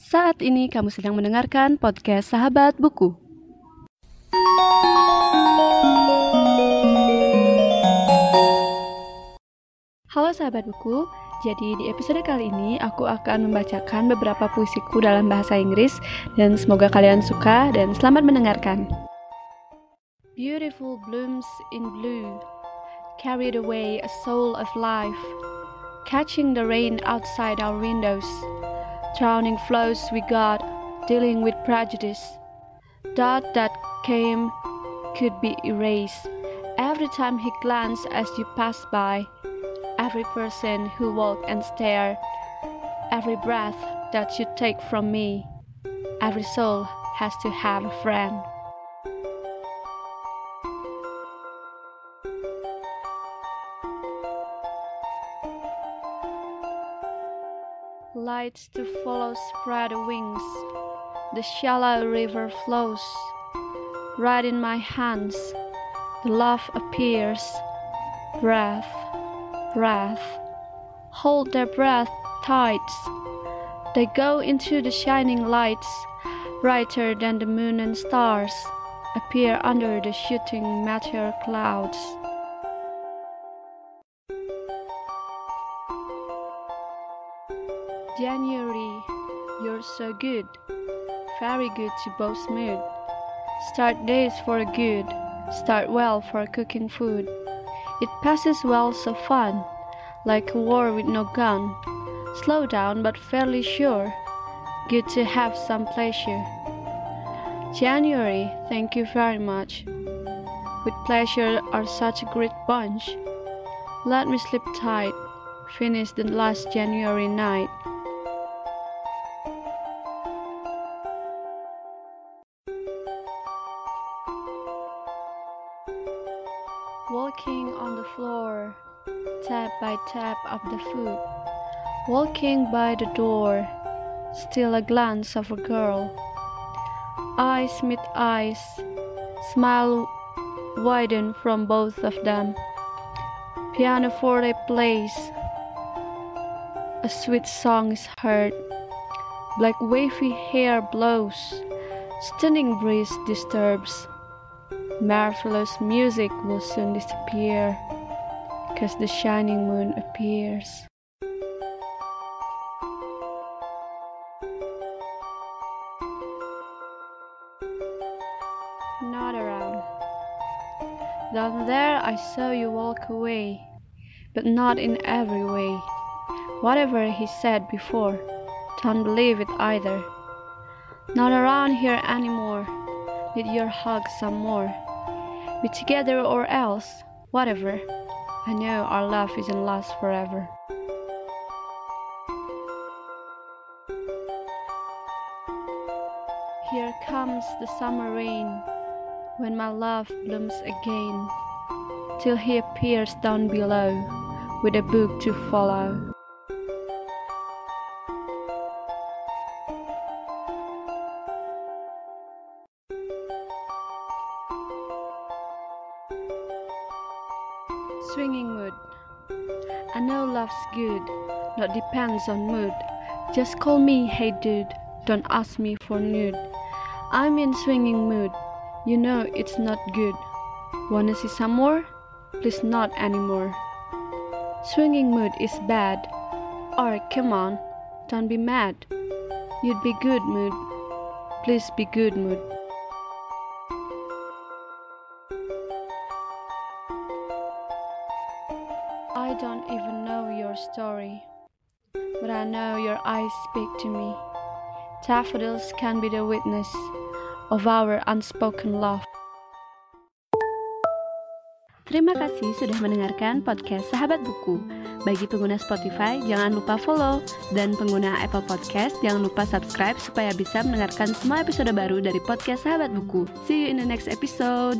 Saat ini kamu sedang mendengarkan podcast Sahabat Buku. Halo sahabat buku, jadi di episode kali ini aku akan membacakan beberapa puisiku dalam bahasa Inggris dan semoga kalian suka dan selamat mendengarkan. Beautiful blooms in blue carried away a soul of life, catching the rain outside our windows. Drowning flows we got, dealing with prejudice. Thought that came could be erased. Every time he glanced as you passed by, every person who walked and stared, every breath that you take from me, every soul has to have a friend. Lights to follow spread wings. The shallow river flows. Right in my hands, the love appears. Breath, breath. Hold their breath tight. They go into the shining lights, brighter than the moon and stars, appear under the shooting meteor clouds. January, you're so good, very good to both mood. Start days for good, start well for cooking food. It passes well so fun, like a war with no gun. Slow down but fairly sure, good to have some pleasure. January, thank you very much. With pleasure are such a great bunch. Let me sleep tight, finish the last January night. Walking on the floor, tap by tap of the foot. Walking by the door, still a glance of a girl. Eyes meet eyes, smile widen from both of them. Pianoforte plays, a sweet song is heard. Black wavy hair blows, stunning breeze disturbs. Marvelous music will soon disappear, cause the shining moon appears. Not around. Down there I saw you walk away, but not in every way. Whatever he said before, don't believe it either. Not around here anymore. Need your hug some more. Be together or else, whatever. I know our love isn't last forever. Here comes the summer rain, when my love blooms again, till he appears down below, with a book to follow. Swinging mood. I know love's good, not depends on mood. Just call me hey dude, don't ask me for nude. I'm in swinging mood, you know it's not good. Wanna see some more? Please not anymore. Swinging mood is bad. Or come on, don't be mad. You'd be good mood. Please be good mood. Story, but I know your eyes speak to me. Daffodils can be the witness of our unspoken love. Terima kasih sudah mendengarkan podcast Sahabat Buku. Bagi pengguna Spotify, jangan lupa follow. Dan pengguna Apple Podcast, jangan lupa subscribe supaya bisa mendengarkan semua episode baru dari podcast Sahabat Buku. See you in the next episode.